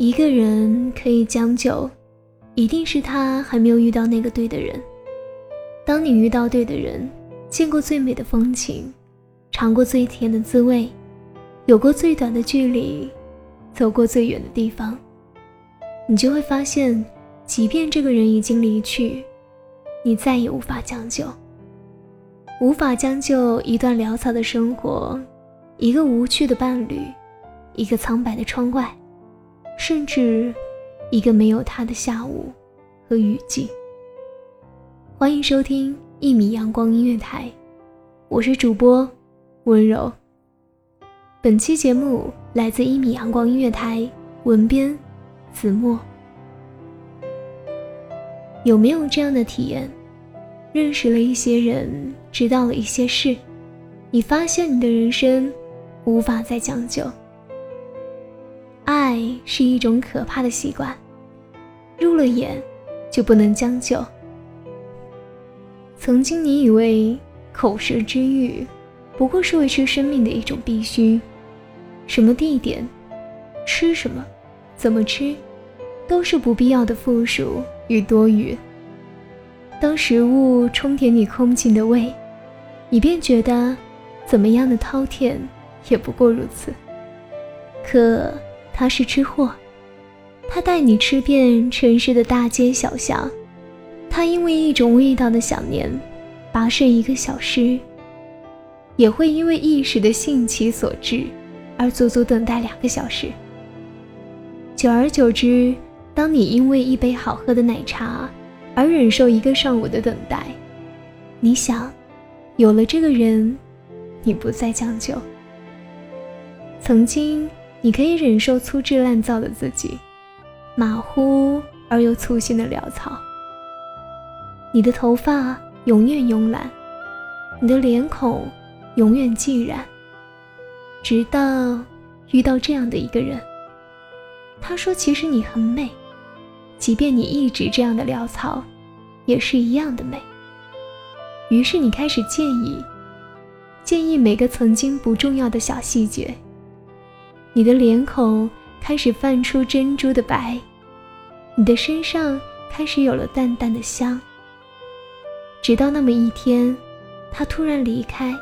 一个人可以将就，一定是他还没有遇到那个对的人。当你遇到对的人，见过最美的风景，尝过最甜的滋味，有过最短的距离，走过最远的地方，你就会发现，即便这个人已经离去，你再也无法将就，无法将就一段潦草的生活，一个无趣的伴侣，一个苍白的窗外。甚至，一个没有他的下午和雨季。欢迎收听一米阳光音乐台，我是主播温柔。本期节目来自一米阳光音乐台，文编子墨。有没有这样的体验？认识了一些人，知道了一些事，你发现你的人生无法再将就。爱是一种可怕的习惯，入了眼就不能将就。曾经你以为口舌之欲不过是维持生命的一种必须，什么地点、吃什么、怎么吃，都是不必要的附属与多余。当食物充填你空尽的胃，你便觉得怎么样的饕餮也不过如此。可。他是吃货，他带你吃遍城市的大街小巷，他因为一种味道的想念，跋涉一个小时，也会因为一时的兴起所致，而足足等待两个小时。久而久之，当你因为一杯好喝的奶茶而忍受一个上午的等待，你想，有了这个人，你不再将就。曾经。你可以忍受粗制滥造的自己，马虎而又粗心的潦草。你的头发永远慵懒，你的脸孔永远寂然。直到遇到这样的一个人，他说：“其实你很美，即便你一直这样的潦草，也是一样的美。”于是你开始介意，介意每个曾经不重要的小细节。你的脸孔开始泛出珍珠的白，你的身上开始有了淡淡的香。直到那么一天，他突然离开，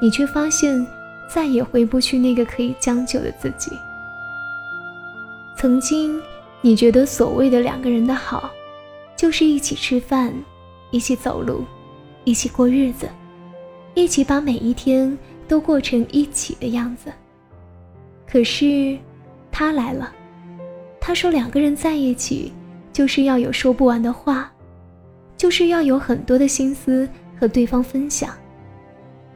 你却发现再也回不去那个可以将就的自己。曾经，你觉得所谓的两个人的好，就是一起吃饭，一起走路，一起过日子，一起把每一天都过成一起的样子。可是，他来了。他说：“两个人在一起，就是要有说不完的话，就是要有很多的心思和对方分享，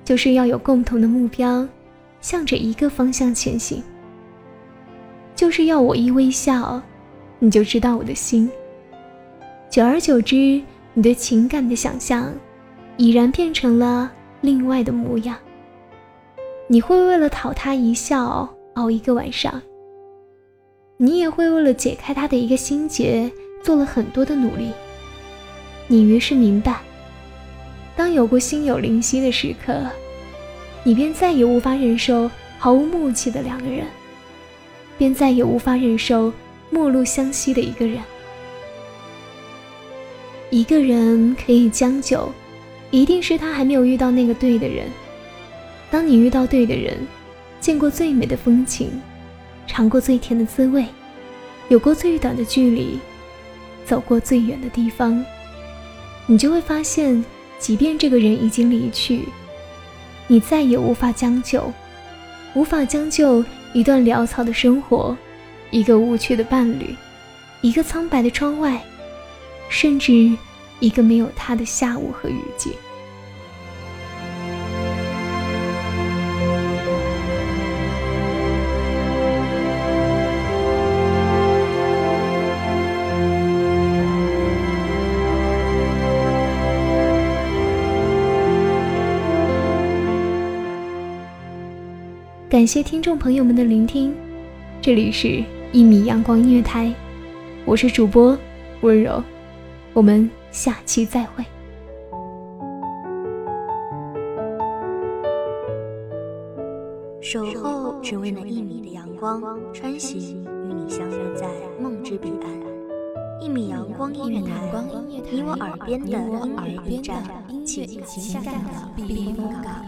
就是要有共同的目标，向着一个方向前行。就是要我一微笑，你就知道我的心。久而久之，你对情感的想象，已然变成了另外的模样。你会为了讨他一笑。”熬一个晚上，你也会为了解开他的一个心结，做了很多的努力。你于是明白，当有过心有灵犀的时刻，你便再也无法忍受毫无默契的两个人，便再也无法忍受陌路相惜的一个人。一个人可以将就，一定是他还没有遇到那个对的人。当你遇到对的人。见过最美的风景，尝过最甜的滋味，有过最短的距离，走过最远的地方，你就会发现，即便这个人已经离去，你再也无法将就，无法将就一段潦草的生活，一个无趣的伴侣，一个苍白的窗外，甚至一个没有他的下午和雨季。感谢听众朋友们的聆听，这里是《一米阳光音乐台》，我是主播温柔，我们下期再会。守候只为那一米的阳光，穿行与你相约在梦之彼岸。一米阳光音乐台，你我耳边的音乐驿站，情感的避风港。